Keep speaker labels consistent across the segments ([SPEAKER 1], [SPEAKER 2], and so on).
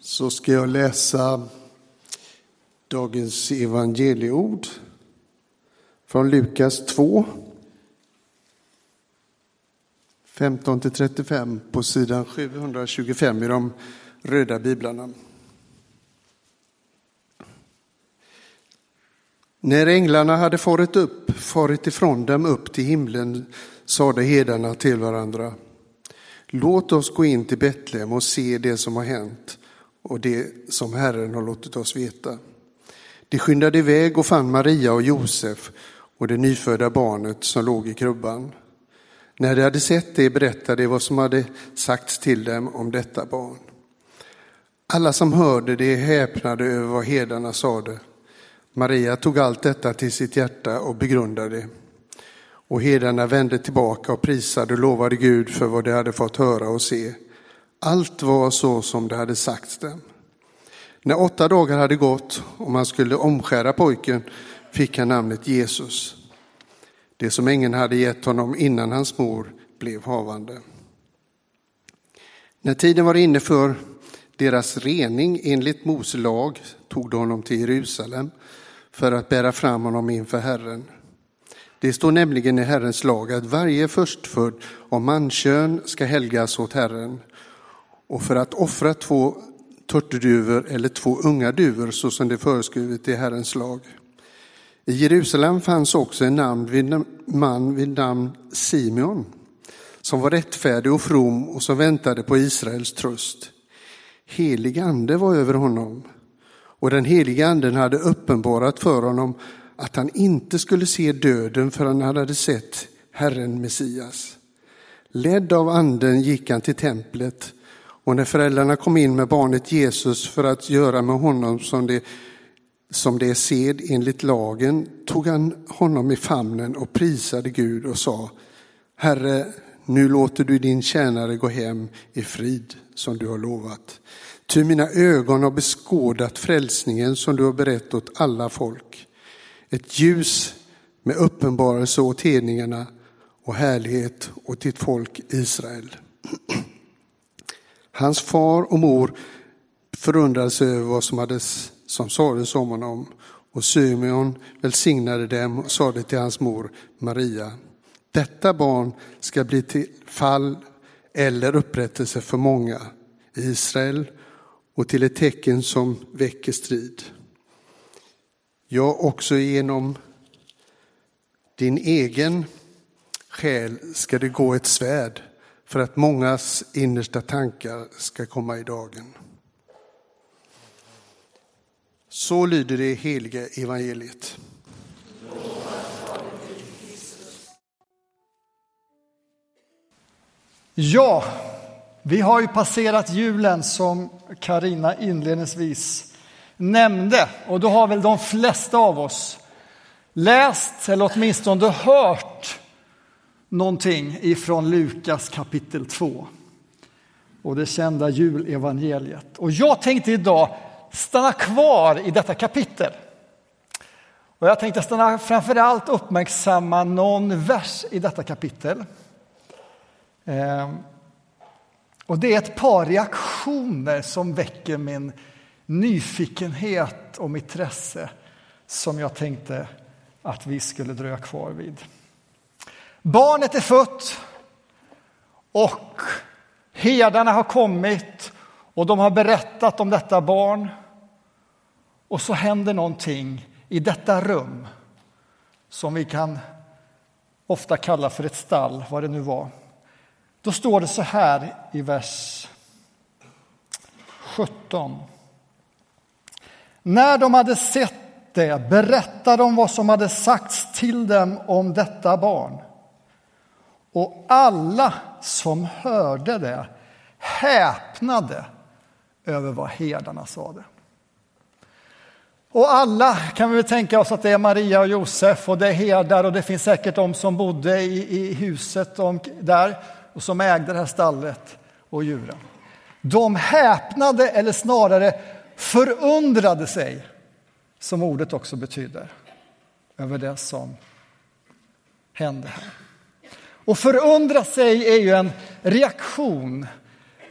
[SPEAKER 1] så ska jag läsa dagens evangelieord från Lukas 2. 15-35 på sidan 725 i de röda biblarna. När änglarna hade farit upp, farit ifrån dem upp till himlen, sade hedarna till varandra. Låt oss gå in till Betlehem och se det som har hänt och det som Herren har låtit oss veta. De skyndade iväg och fann Maria och Josef och det nyfödda barnet som låg i krubban. När de hade sett det berättade de vad som hade sagts till dem om detta barn. Alla som hörde det häpnade över vad herdarna sade. Maria tog allt detta till sitt hjärta och begrundade det. Och herdarna vände tillbaka och prisade och lovade Gud för vad de hade fått höra och se. Allt var så som det hade sagts dem. När åtta dagar hade gått och man skulle omskära pojken fick han namnet Jesus. Det som ängeln hade gett honom innan hans mor blev havande. När tiden var inne för deras rening enligt Mose lag tog de honom till Jerusalem för att bära fram honom inför Herren. Det står nämligen i Herrens lag att varje förstfödd av mankön ska helgas åt Herren. Och för att offra två turturduvor eller två unga duvor så som det är föreskrivet i Herrens lag. I Jerusalem fanns också en man vid namn Simeon som var rättfärdig och from och som väntade på Israels tröst. Helig ande var över honom och den heliga anden hade uppenbarat för honom att han inte skulle se döden förrän han hade sett Herren Messias. Ledd av anden gick han till templet och när föräldrarna kom in med barnet Jesus för att göra med honom som det, som det är sed enligt lagen tog han honom i famnen och prisade Gud och sa Herre, nu låter du din tjänare gå hem i frid som du har lovat. Ty mina ögon har beskådat frälsningen som du har berett åt alla folk. Ett ljus med uppenbarelse åt hedningarna och härlighet åt ditt folk Israel. Hans far och mor förundrade sig över vad som, hade, som sades om honom och Symeon välsignade dem och sade till hans mor Maria, detta barn ska bli till fall eller upprättelse för många i Israel och till ett tecken som väcker strid. Ja, också genom din egen själ ska det gå ett svärd för att mångas innersta tankar ska komma i dagen. Så lyder det heliga evangeliet.
[SPEAKER 2] Ja, vi har ju passerat julen som Karina inledningsvis nämnde och då har väl de flesta av oss läst eller åtminstone hört någonting ifrån Lukas kapitel 2 och det kända julevangeliet. Och jag tänkte idag stanna kvar i detta kapitel. Och jag tänkte stanna framförallt uppmärksamma någon vers i detta kapitel. Eh, och det är ett par reaktioner som väcker min nyfikenhet och mitt intresse som jag tänkte att vi skulle dröja kvar vid. Barnet är fött och herdarna har kommit och de har berättat om detta barn. Och så händer någonting i detta rum som vi kan ofta kalla för ett stall, vad det nu var. Då står det så här i vers 17. När de hade sett det berättade de vad som hade sagts till dem om detta barn. Och alla som hörde det häpnade över vad herdarna sade. Och alla kan vi väl tänka oss att det är Maria och Josef och det är herdar och det finns säkert de som bodde i, i huset om, där och som ägde det här stallet och djuren. De häpnade, eller snarare förundrade sig, som ordet också betyder, över det som hände här. Och förundra sig är ju en reaktion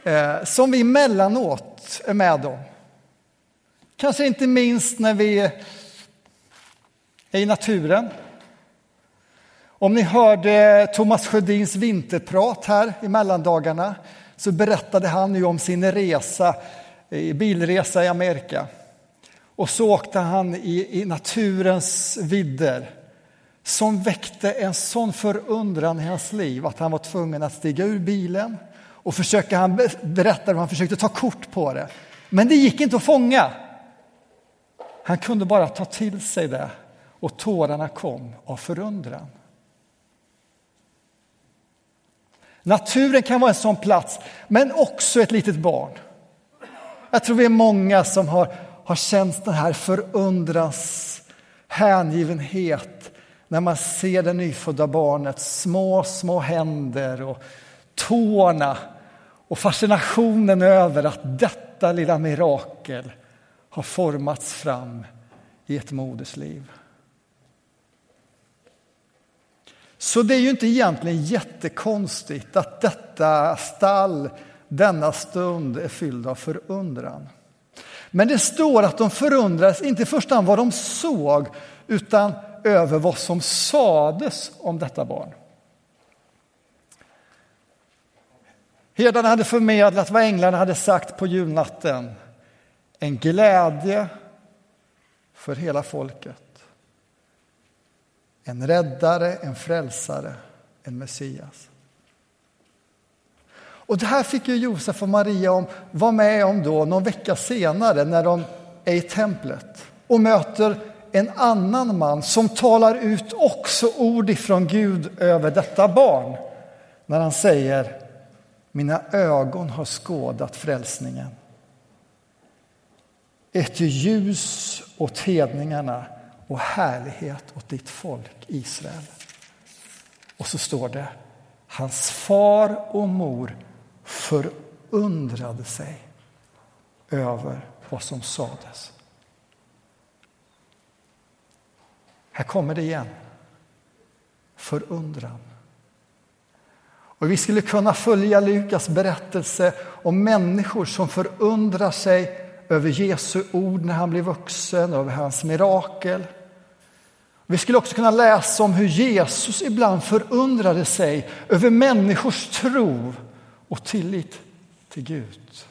[SPEAKER 2] eh, som vi emellanåt är med om. Kanske inte minst när vi är i naturen. Om ni hörde Thomas Sjödins vinterprat här i mellandagarna så berättade han ju om sin resa, eh, bilresa i Amerika. Och så åkte han i, i naturens vidder som väckte en sån förundran i hans liv att han var tvungen att stiga ur bilen och försöka, han berättade han försökte ta kort på det. Men det gick inte att fånga. Han kunde bara ta till sig det och tårarna kom av förundran. Naturen kan vara en sån plats, men också ett litet barn. Jag tror vi är många som har, har känt den här förundrans hängivenhet när man ser det nyfödda barnets små, små händer och tårna och fascinationen över att detta lilla mirakel har formats fram i ett modersliv. Så det är ju inte egentligen jättekonstigt att detta stall denna stund är fylld av förundran. Men det står att de förundrades inte i första hand vad de såg utan över vad som sades om detta barn. Herdarna hade förmedlat vad änglarna hade sagt på julnatten. En glädje för hela folket. En räddare, en frälsare, en Messias. Och det här fick ju Josef och Maria om, vara med om då någon vecka senare när de är i templet och möter en annan man som talar ut också ord ifrån Gud över detta barn. När han säger Mina ögon har skådat frälsningen. Ett ljus åt hedningarna och härlighet åt ditt folk Israel. Och så står det, hans far och mor förundrade sig över vad som sades. Här kommer det igen. Förundran. Och vi skulle kunna följa Lukas berättelse om människor som förundrar sig över Jesu ord när han blir vuxen, över hans mirakel. Vi skulle också kunna läsa om hur Jesus ibland förundrade sig över människors tro och tillit till Gud.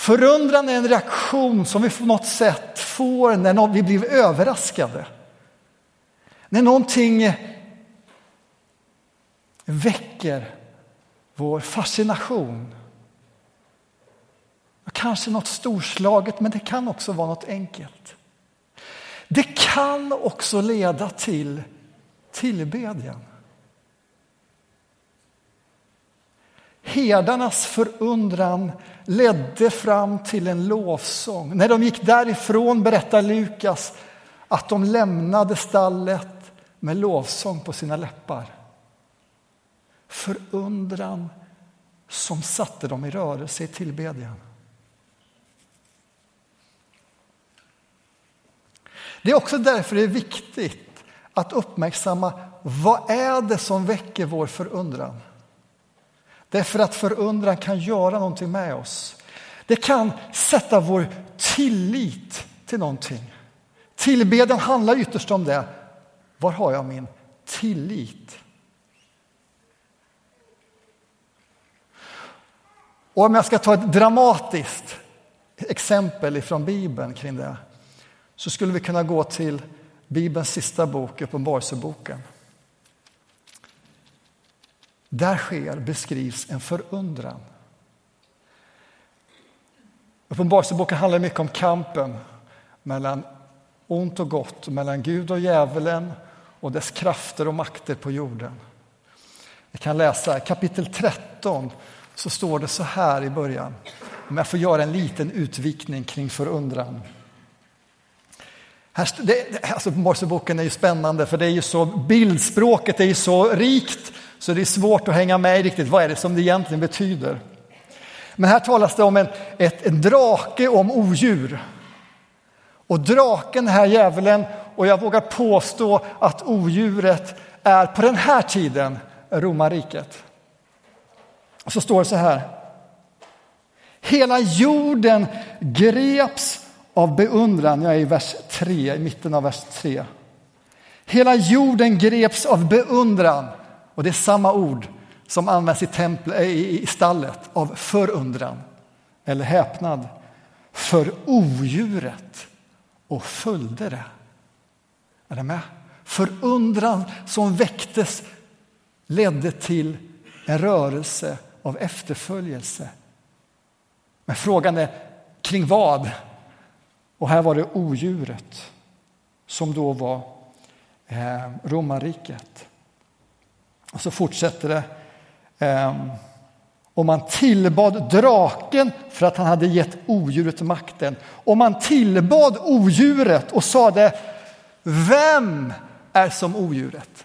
[SPEAKER 2] Förundran är en reaktion som vi på något sätt får när vi blir överraskade. När någonting väcker vår fascination. Kanske något storslaget, men det kan också vara något enkelt. Det kan också leda till tillbedjan. Herdarnas förundran ledde fram till en lovsång. När de gick därifrån berättar Lukas att de lämnade stallet med lovsång på sina läppar. Förundran som satte dem i rörelse i tillbedjan. Det är också därför det är viktigt att uppmärksamma vad är det som väcker vår förundran. Därför att förundran kan göra någonting med oss. Det kan sätta vår tillit till någonting. Tillbedjan handlar ytterst om det. Var har jag min tillit? Och om jag ska ta ett dramatiskt exempel från Bibeln kring det så skulle vi kunna gå till Bibelns sista bok, Uppenbarelseboken. Där sker, beskrivs en förundran. Uppenbarelseboken handlar mycket om kampen mellan ont och gott, mellan Gud och djävulen och dess krafter och makter på jorden. Vi kan läsa kapitel 13 så står det så här i början. Om jag får göra en liten utvikning kring förundran. Här, det, alltså Morseboken är ju spännande för det är ju så, bildspråket är ju så rikt så det är svårt att hänga med riktigt. Vad är det som det egentligen betyder? Men här talas det om en, ett, en drake om odjur. Och draken den här djävulen och jag vågar påstå att odjuret är på den här tiden romarriket. Och så står det så här. Hela jorden greps av beundran. Jag är i vers 3, i mitten av vers 3. Hela jorden greps av beundran. Och det är samma ord som används i, templ, eh, i, i stallet av förundran eller häpnad. För odjuret och följde det. Är ni med? Förundran som väcktes ledde till en rörelse av efterföljelse. Men frågan är kring vad? Och här var det odjuret som då var eh, romarriket. Och så fortsätter det. Eh, och man tillbad draken för att han hade gett odjuret makten. Och man tillbad odjuret och sade Vem är som odjuret?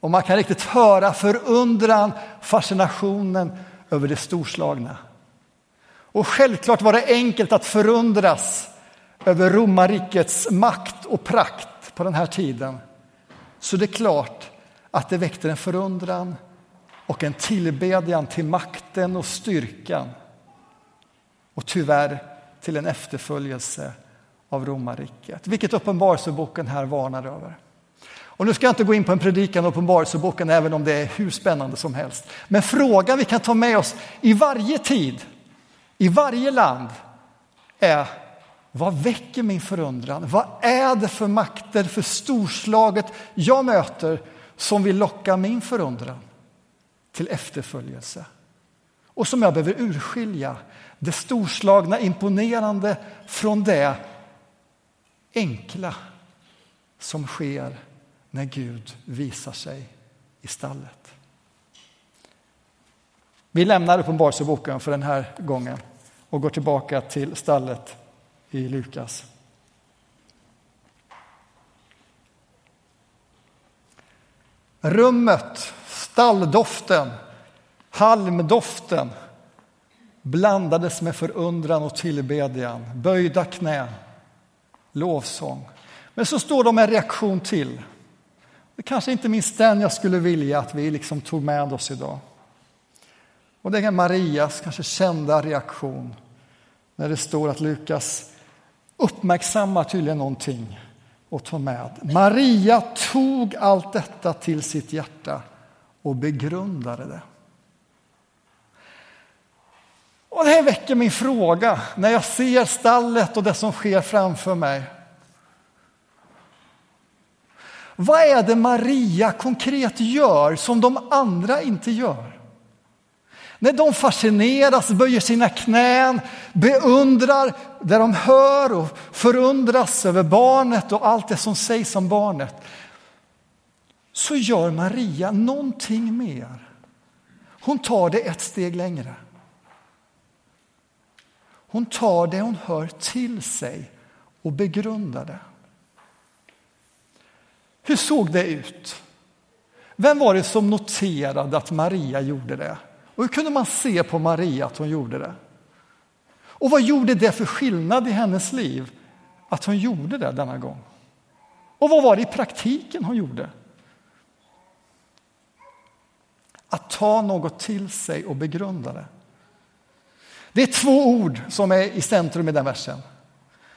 [SPEAKER 2] Och man kan riktigt höra förundran, fascinationen över det storslagna. Och självklart var det enkelt att förundras över romarrikets makt och prakt på den här tiden. Så det är klart att det väckte en förundran och en tillbedjan till makten och styrkan. Och tyvärr till en efterföljelse av romarriket, vilket Uppenbarelseboken här varnar över. Och nu ska jag inte gå in på en predikan om Uppenbarelseboken, även om det är hur spännande som helst. Men frågan vi kan ta med oss i varje tid, i varje land, är vad väcker min förundran? Vad är det för makter, för storslaget jag möter som vill locka min förundran till efterföljelse? Och som jag behöver urskilja det storslagna, imponerande från det enkla som sker när Gud visar sig i stallet. Vi lämnar Uppenbarelseboken för den här gången och går tillbaka till stallet i Lukas. Rummet, stalldoften, halmdoften blandades med förundran och tillbedjan, böjda knän, lovsång. Men så står de en reaktion till. Det kanske inte minst den jag skulle vilja att vi liksom tog med oss idag. Och det är Marias kanske kända reaktion när det står att Lukas uppmärksammar tydligen någonting och tar med. Maria tog allt detta till sitt hjärta och begrundade det. Och det här väcker min fråga när jag ser stallet och det som sker framför mig. Vad är det Maria konkret gör som de andra inte gör? När de fascineras, böjer sina knän, beundrar det de hör och förundras över barnet och allt det som sägs om barnet så gör Maria någonting mer. Hon tar det ett steg längre. Hon tar det hon hör till sig och begrundar det. Hur såg det ut? Vem var det som noterade att Maria gjorde det? Och hur kunde man se på Maria att hon gjorde det? Och vad gjorde det för skillnad i hennes liv att hon gjorde det denna gång? Och vad var det i praktiken hon gjorde? Att ta något till sig och begrunda det. Det är två ord som är i centrum i den versen.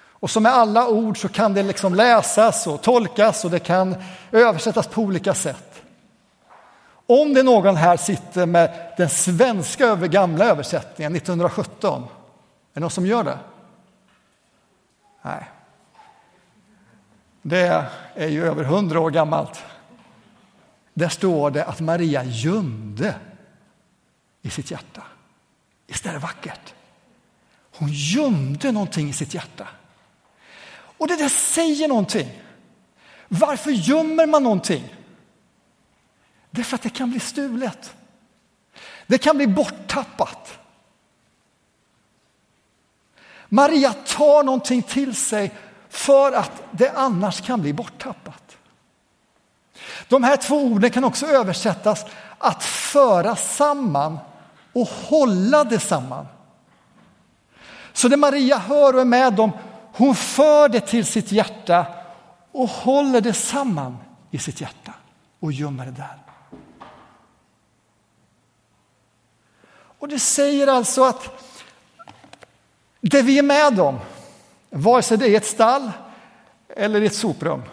[SPEAKER 2] Och som med alla ord så kan det liksom läsas och tolkas och det kan översättas på olika sätt. Om det är någon här sitter med den svenska gamla översättningen 1917, är det någon som gör det? Nej. Det är ju över hundra år gammalt. Där står det att Maria gömde i sitt hjärta. Visst är det vackert? Hon gömde någonting i sitt hjärta. Och det där säger någonting. Varför gömmer man någonting? Det är för att det kan bli stulet. Det kan bli borttappat. Maria tar någonting till sig för att det annars kan bli borttappat. De här två orden kan också översättas att föra samman och hålla det samman. Så det Maria hör och är med om, hon för det till sitt hjärta och håller det samman i sitt hjärta och gömmer det där. Och det säger alltså att det vi är med om, vare sig det är ett stall eller ett soprum,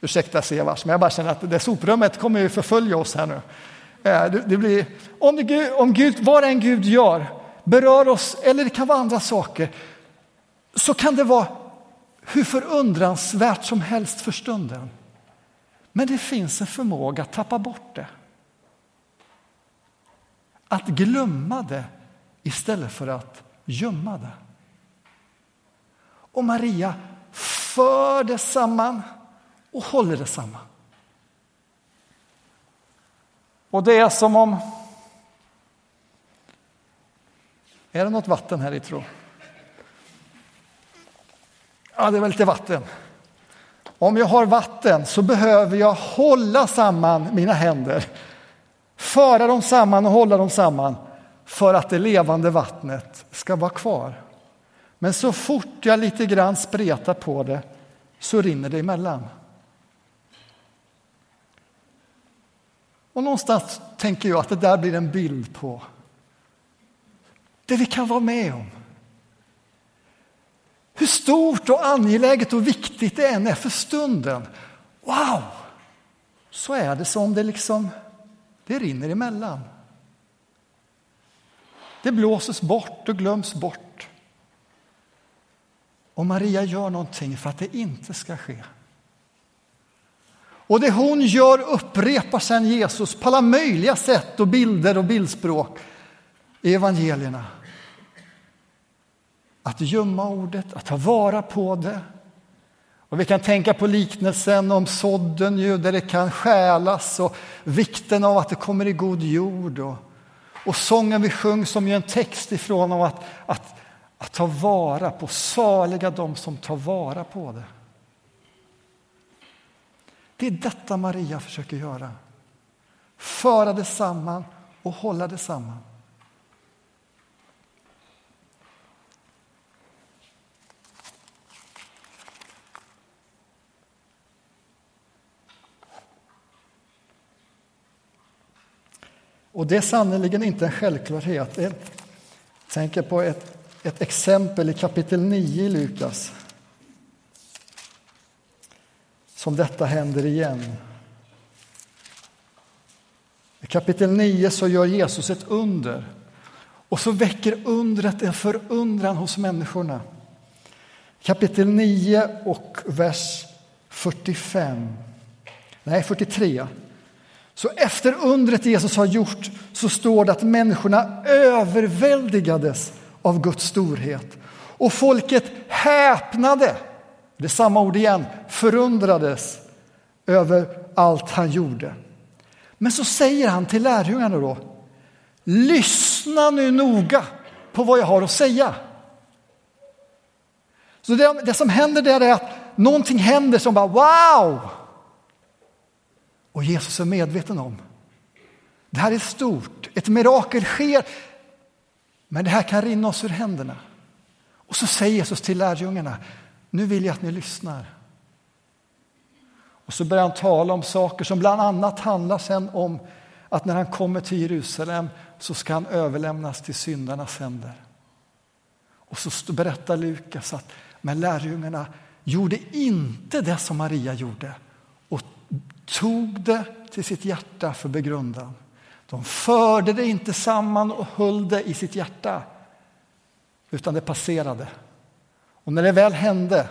[SPEAKER 2] ursäkta Sevars, men jag bara känner att det soprummet kommer ju förfölja oss här nu. Eh, det blir, om, det, om Gud, vad en Gud gör berör oss, eller det kan vara andra saker, så kan det vara hur förundransvärt som helst för stunden. Men det finns en förmåga att tappa bort det. Att glömma det istället för att gömma det. Och Maria för det samman och håller det samman. Och det är som om... Är det något vatten här i tro? Ja, det är väl lite vatten. Om jag har vatten så behöver jag hålla samman mina händer, föra dem samman och hålla dem samman för att det levande vattnet ska vara kvar. Men så fort jag lite grann spretar på det så rinner det emellan. Och någonstans tänker jag att det där blir en bild på det vi kan vara med om. Hur stort och angeläget och viktigt det än är för stunden. Wow! Så är det som det liksom, det rinner emellan. Det blåses bort och glöms bort. Och Maria gör någonting för att det inte ska ske. Och det hon gör upprepar sedan Jesus på alla möjliga sätt och bilder och bildspråk i evangelierna. Att gömma ordet, att ta vara på det. Och vi kan tänka på liknelsen om sådden ju, där det kan stjälas och vikten av att det kommer i god jord. Och, och sången vi sjöng som ju en text ifrån om att, att, att ta vara på, saliga de som tar vara på det. Det är detta Maria försöker göra. Föra det samman och hålla det samman. Och det är sannerligen inte en självklarhet. Jag tänker på ett, ett exempel i kapitel 9 i Lukas. Som detta händer igen. I kapitel 9 så gör Jesus ett under. Och så väcker undret en förundran hos människorna. Kapitel 9 och vers 45. Nej, 43. Så efter undret Jesus har gjort så står det att människorna överväldigades av Guds storhet. Och folket häpnade, det är samma ord igen, förundrades över allt han gjorde. Men så säger han till lärjungarna då, lyssna nu noga på vad jag har att säga. Så det, det som händer där är att någonting händer som bara wow! Och Jesus är medveten om. Det här är stort, ett mirakel sker, men det här kan rinna oss ur händerna. Och så säger Jesus till lärjungarna, nu vill jag att ni lyssnar. Och så börjar han tala om saker som bland annat handlar sen om att när han kommer till Jerusalem så ska han överlämnas till syndarnas händer. Och så berättar Lukas att men lärjungarna gjorde inte det som Maria gjorde tog det till sitt hjärta för begrundan. De förde det inte samman och höll det i sitt hjärta, utan det passerade. Och när det väl hände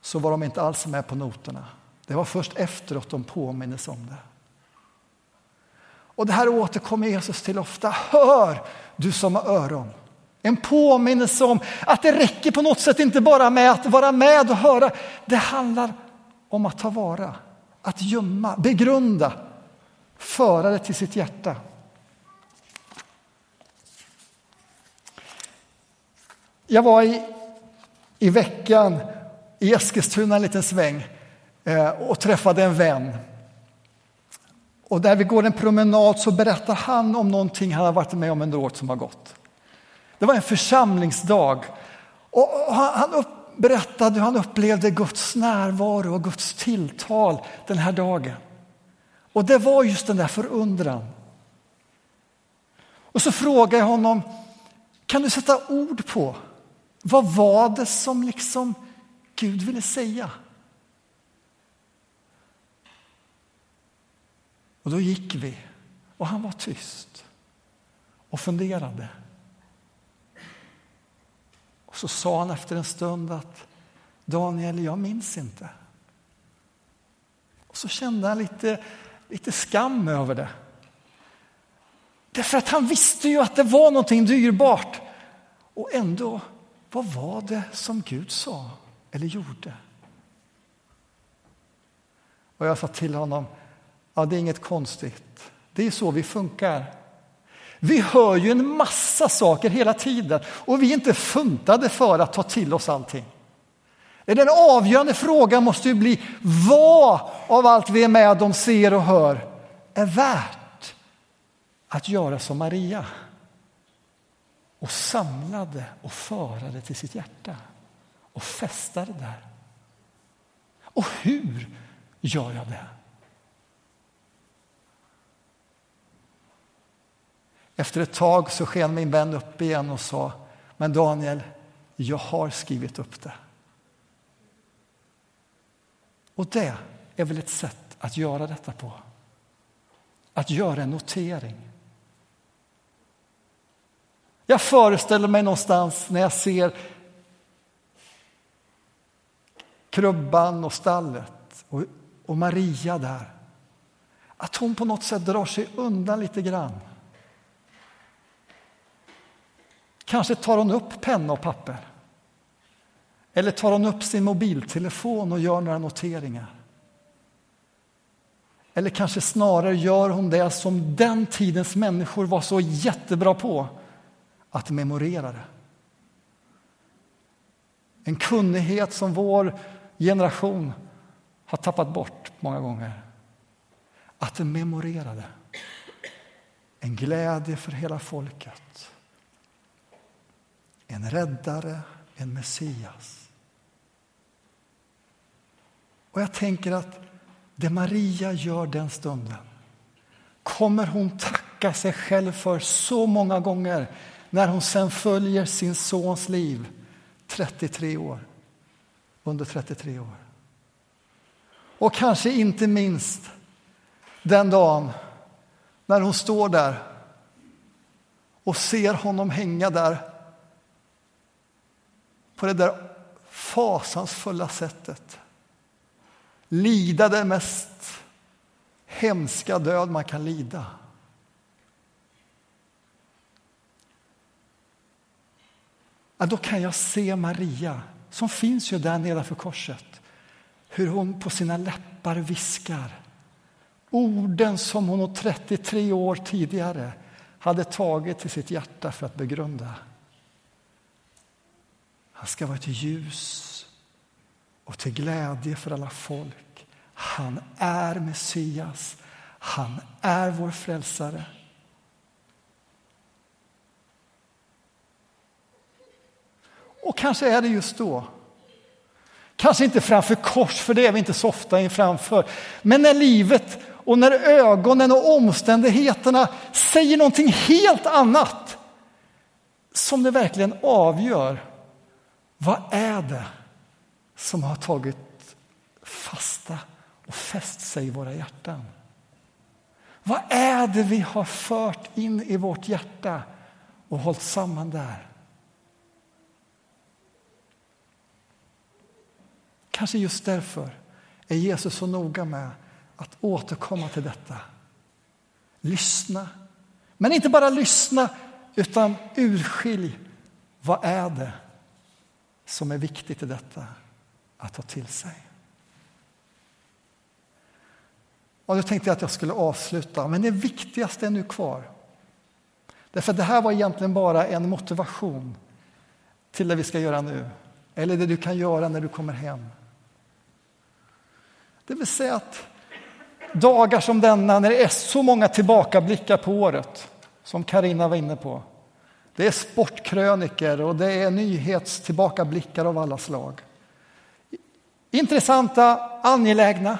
[SPEAKER 2] så var de inte alls med på noterna. Det var först efteråt de påminnes om det. Och det här återkommer Jesus till ofta. Hör, du som har öron. En påminnelse om att det räcker på något sätt inte bara med att vara med och höra. Det handlar om att ta vara, att gömma, begrunda, föra det till sitt hjärta. Jag var i, i veckan i Eskilstuna en liten sväng eh, och träffade en vän. Och där vi går en promenad så berättar han om någonting han har varit med om under året som har gått. Det var en församlingsdag och han, han upp, berättade hur han upplevde Guds närvaro och Guds tilltal den här dagen. Och det var just den där förundran. Och så frågade jag honom, kan du sätta ord på vad var det som liksom Gud ville säga? Och då gick vi och han var tyst och funderade. Och så sa han efter en stund att Daniel, jag minns inte. Och så kände han lite, lite skam över det. Därför att han visste ju att det var någonting dyrbart. Och ändå, vad var det som Gud sa eller gjorde? Och jag sa till honom, ja det är inget konstigt. Det är så vi funkar. Vi hör ju en massa saker hela tiden och vi är inte funtade för att ta till oss allting. Den avgörande frågan måste ju bli vad av allt vi är med om, ser och hör är värt att göra som Maria och samla det och föra det till sitt hjärta och fästa det där. Och hur gör jag det? Efter ett tag så sken min vän upp igen och sa, men Daniel, jag har skrivit upp det. Och det är väl ett sätt att göra detta på. Att göra en notering. Jag föreställer mig någonstans när jag ser krubban och stallet och, och Maria där att hon på något sätt drar sig undan lite grann. Kanske tar hon upp penna och papper. Eller tar hon upp sin mobiltelefon och gör några noteringar? Eller kanske snarare gör hon det som den tidens människor var så jättebra på, att memorera det. En kunnighet som vår generation har tappat bort många gånger. Att memorera det. En glädje för hela folket. En räddare, en Messias. Och jag tänker att det Maria gör den stunden kommer hon tacka sig själv för så många gånger när hon sen följer sin sons liv 33 år, under 33 år. Och kanske inte minst den dagen när hon står där och ser honom hänga där på det där fasansfulla sättet lida den mest hemska död man kan lida. Ja, då kan jag se Maria, som finns ju där nedanför korset hur hon på sina läppar viskar orden som hon 33 år tidigare hade tagit till sitt hjärta för att begrunda. Han ska vara ett ljus och till glädje för alla folk. Han är Messias. Han är vår frälsare. Och kanske är det just då. Kanske inte framför kors, för det är vi inte så ofta framför. Men när livet och när ögonen och omständigheterna säger någonting helt annat som det verkligen avgör. Vad är det som har tagit fasta och fäst sig i våra hjärtan. Vad är det vi har fört in i vårt hjärta och hållit samman där? Kanske just därför är Jesus så noga med att återkomma till detta. Lyssna, men inte bara lyssna utan urskilj vad är det som är viktigt i detta att ta till sig. Och nu tänkte jag att jag skulle avsluta, men det viktigaste är nu kvar. Därför det här var egentligen bara en motivation till det vi ska göra nu, eller det du kan göra när du kommer hem. Det vill säga att dagar som denna, när det är så många tillbakablickar på året, som Karina var inne på. Det är sportkröniker och det är nyhetstillbakablickar av alla slag intressanta, angelägna.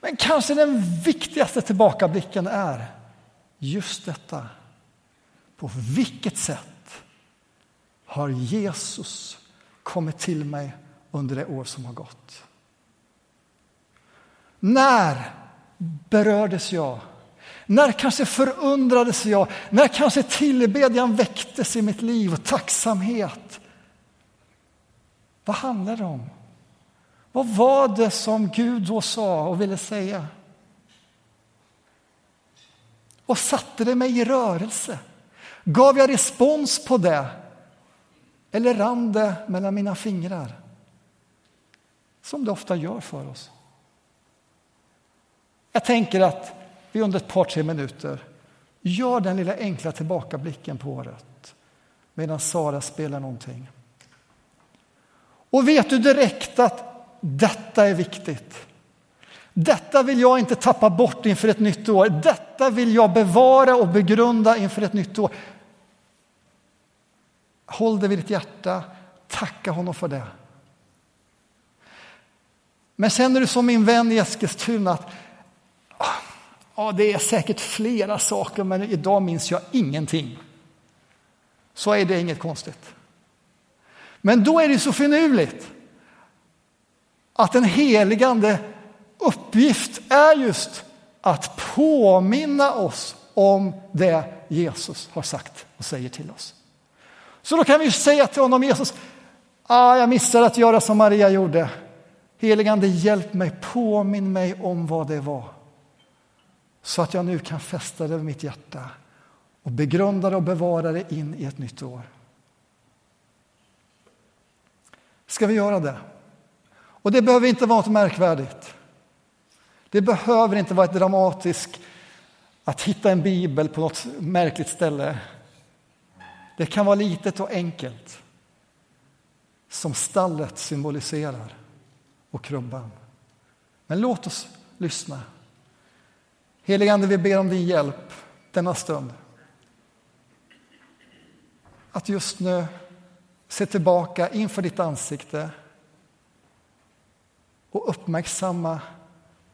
[SPEAKER 2] Men kanske den viktigaste tillbakablicken är just detta. På vilket sätt har Jesus kommit till mig under det år som har gått? När berördes jag? När kanske förundrades jag? När kanske tillbedjan väcktes i mitt liv och tacksamhet? Vad handlar det om? Vad var det som Gud då sa och ville säga? Och satte det mig i rörelse? Gav jag respons på det? Eller rann det mellan mina fingrar? Som det ofta gör för oss. Jag tänker att vi under ett par, tre minuter gör den lilla enkla tillbakablicken på året medan Sara spelar någonting. Och vet du direkt att detta är viktigt. Detta vill jag inte tappa bort inför ett nytt år. Detta vill jag bevara och begrunda inför ett nytt år. Håll det vid ditt hjärta. Tacka honom för det. Men känner du som min vän i Eskilstuna att ja, det är säkert flera saker, men idag minns jag ingenting. Så är det inget konstigt. Men då är det så finurligt att en heligande uppgift är just att påminna oss om det Jesus har sagt och säger till oss. Så då kan vi säga till honom, Jesus, ah, jag missade att göra som Maria gjorde. Heligande, hjälp mig, påminn mig om vad det var. Så att jag nu kan fästa det över mitt hjärta och begrunda det och bevara det in i ett nytt år. Ska vi göra det? Och det behöver inte vara något märkvärdigt. Det behöver inte vara ett dramatiskt att hitta en bibel på något märkligt ställe. Det kan vara litet och enkelt, som stallet symboliserar och krubban. Men låt oss lyssna. Helige Ande, vi ber om din hjälp denna stund. Att just nu se tillbaka inför ditt ansikte och uppmärksamma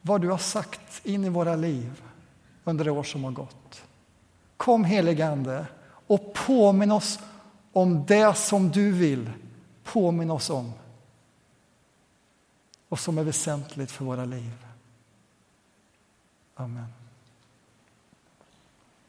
[SPEAKER 2] vad du har sagt in i våra liv under det år som har gått. Kom helige Ande och påminn oss om det som du vill påminna oss om och som är väsentligt för våra liv. Amen.